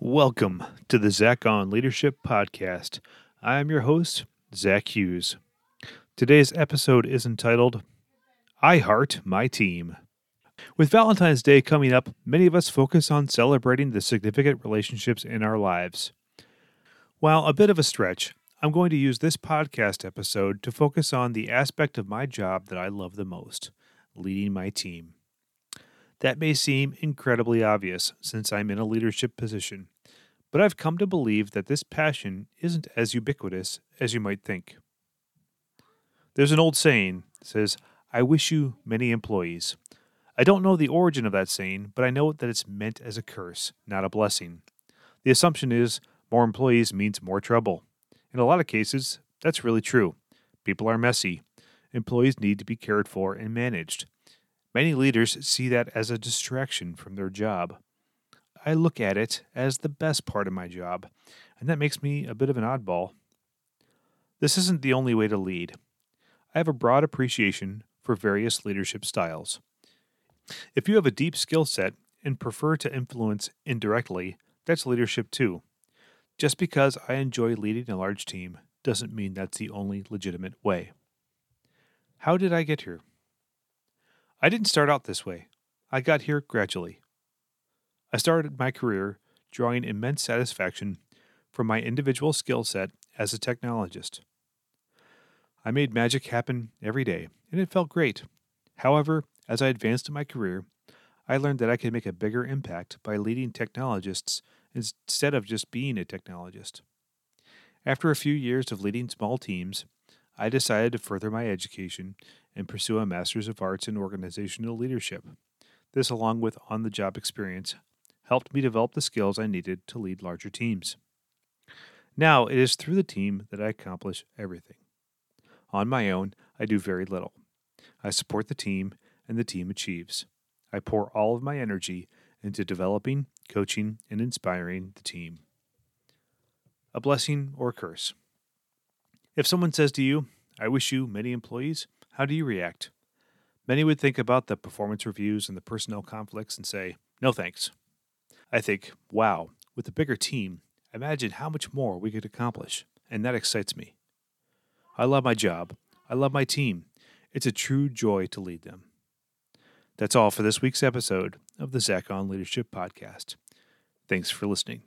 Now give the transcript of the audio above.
Welcome to the Zach on Leadership Podcast. I am your host, Zach Hughes. Today's episode is entitled I Heart My Team. With Valentine's Day coming up, many of us focus on celebrating the significant relationships in our lives. While a bit of a stretch, I'm going to use this podcast episode to focus on the aspect of my job that I love the most leading my team. That may seem incredibly obvious since I'm in a leadership position, but I've come to believe that this passion isn't as ubiquitous as you might think. There's an old saying that says, I wish you many employees. I don't know the origin of that saying, but I know that it's meant as a curse, not a blessing. The assumption is more employees means more trouble. In a lot of cases, that's really true. People are messy. Employees need to be cared for and managed. Many leaders see that as a distraction from their job. I look at it as the best part of my job, and that makes me a bit of an oddball. This isn't the only way to lead. I have a broad appreciation for various leadership styles. If you have a deep skill set and prefer to influence indirectly, that's leadership too. Just because I enjoy leading a large team doesn't mean that's the only legitimate way. How did I get here? I didn't start out this way. I got here gradually. I started my career drawing immense satisfaction from my individual skill set as a technologist. I made magic happen every day, and it felt great. However, as I advanced in my career, I learned that I could make a bigger impact by leading technologists instead of just being a technologist. After a few years of leading small teams, I decided to further my education and pursue a Master's of Arts in Organizational Leadership. This, along with on the job experience, helped me develop the skills I needed to lead larger teams. Now, it is through the team that I accomplish everything. On my own, I do very little. I support the team, and the team achieves. I pour all of my energy into developing, coaching, and inspiring the team. A blessing or curse. If someone says to you, I wish you many employees, how do you react? Many would think about the performance reviews and the personnel conflicts and say, no thanks. I think, wow, with a bigger team, imagine how much more we could accomplish, and that excites me. I love my job. I love my team. It's a true joy to lead them. That's all for this week's episode of the Zach on Leadership Podcast. Thanks for listening.